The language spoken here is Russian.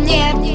нет, нет.